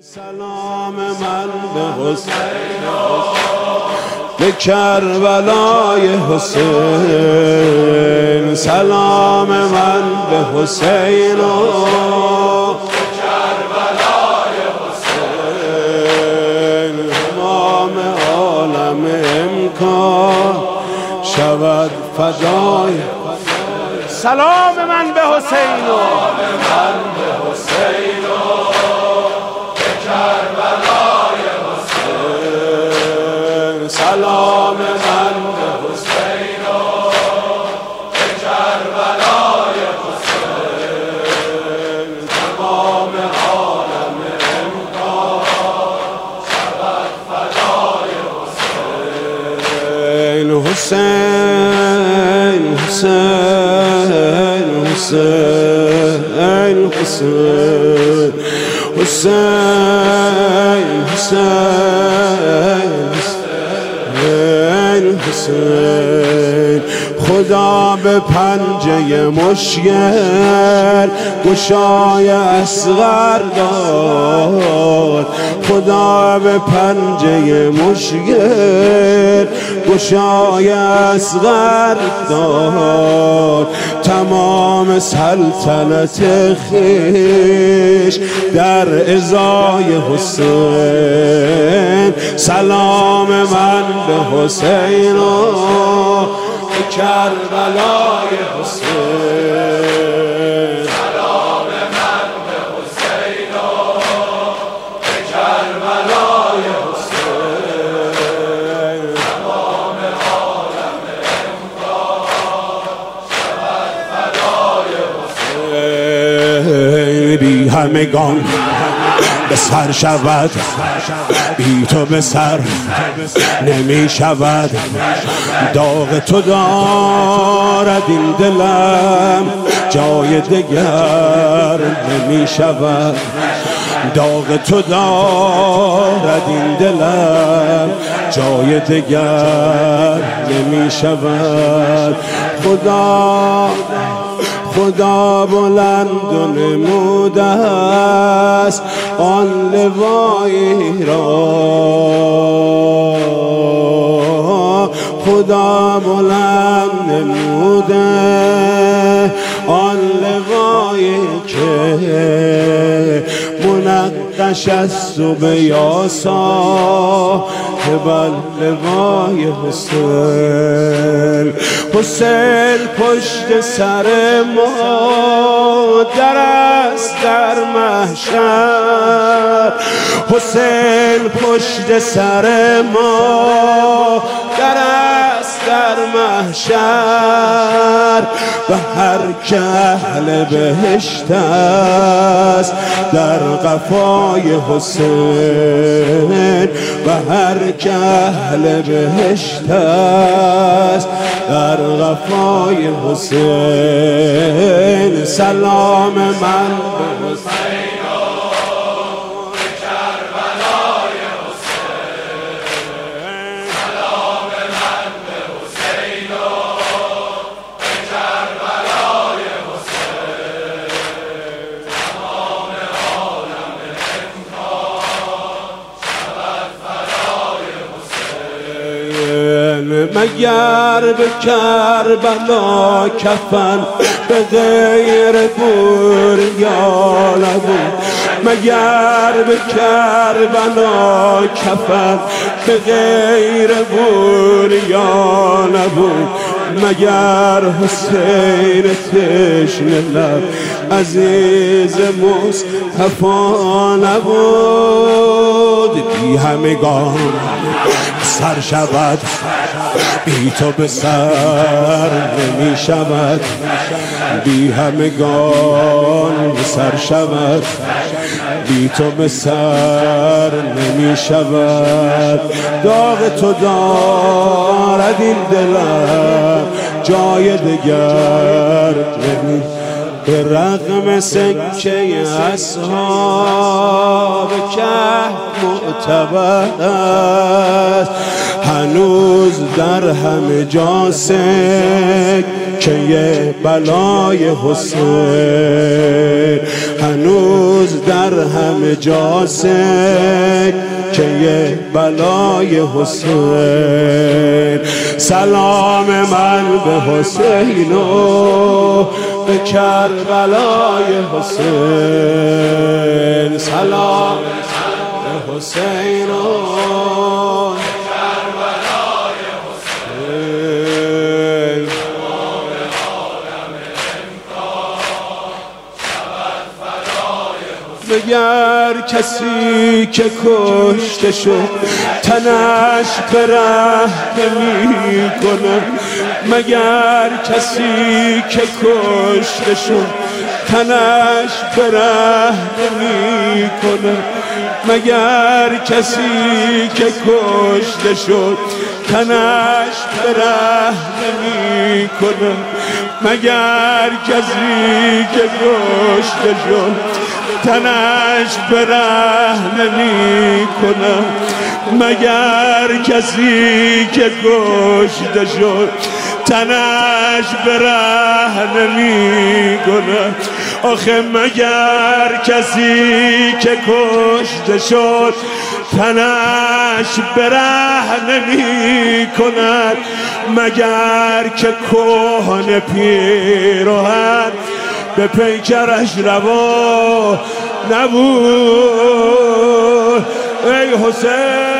سلام من به حسین. به کربلای حسین. سلام من به حسین. کربلای حسین امام عالم امکان شود فدای. سلام من به حسین و من به حسین. سلام من به حسین. به کربلای حسین تمام عالم امکان شود فدای حسین. حسین حسین. حسین حسین. حسین حسین حسین خدا به پنجه مشکل گشای اصغر داد خدا به پنجه مشکل. گشای اصغر داد تمام سلطنت خیش در ازای حسین. سلام من به حسین و کربلای حسین. همگان به سر شود. بی تو به سر نمی شود. داغ تو دارد این دلم. جای دگر نمی شود. داغ تو دارد این دلم. جای دگر نمی شود. خدا خدا بلند و نموده است. آن لوایی را. خدا بلند نموده. آن لوایی که منقش است و به یاسا لوای حسین. حسین پشت سر ما در است در محشر. حسین پشت سر ما در است در محشر. و هر که اهل بهشت است. در قفای حسین و هر که اهل بهشت است. در قفای حسین. سلام من به حسین. مگر به کربلا کفن به غیر بور یا نبود مگر به کربلا کفن به غیر بور یا نبود مگر حسین تشن لب عزیز مصطفا نبود؟ بی همگان. سر شود. بی تو به سر نمی شود. بی همگان سر شود. بی تو به سر نمی شود. داغ تو دارد این دلم جای دگر نمی. به رغم سکه اصحاب که معتبر است هنوز در همه جا سکه بلای حسین هنوز در همه جاسک که بلای حسین سلام من به حسین و به کربلای حسین سلام. حسین مگر کسی که کشته شد تنش بره نمی کنه مگر کسی که کشته شد تنش بره نمی کنه مگر کسی که کشته شد تنش بره نمی کنه مگر کسی که کشته شد تنش بره نمی کنم مگر کسی که کشته شد تنش بره نمی کنم آخه مگر کسی که کشته شد تنش بره نمی کند مگر که کهن پیروهن به پیکرش روا نبود؟ ای حسین!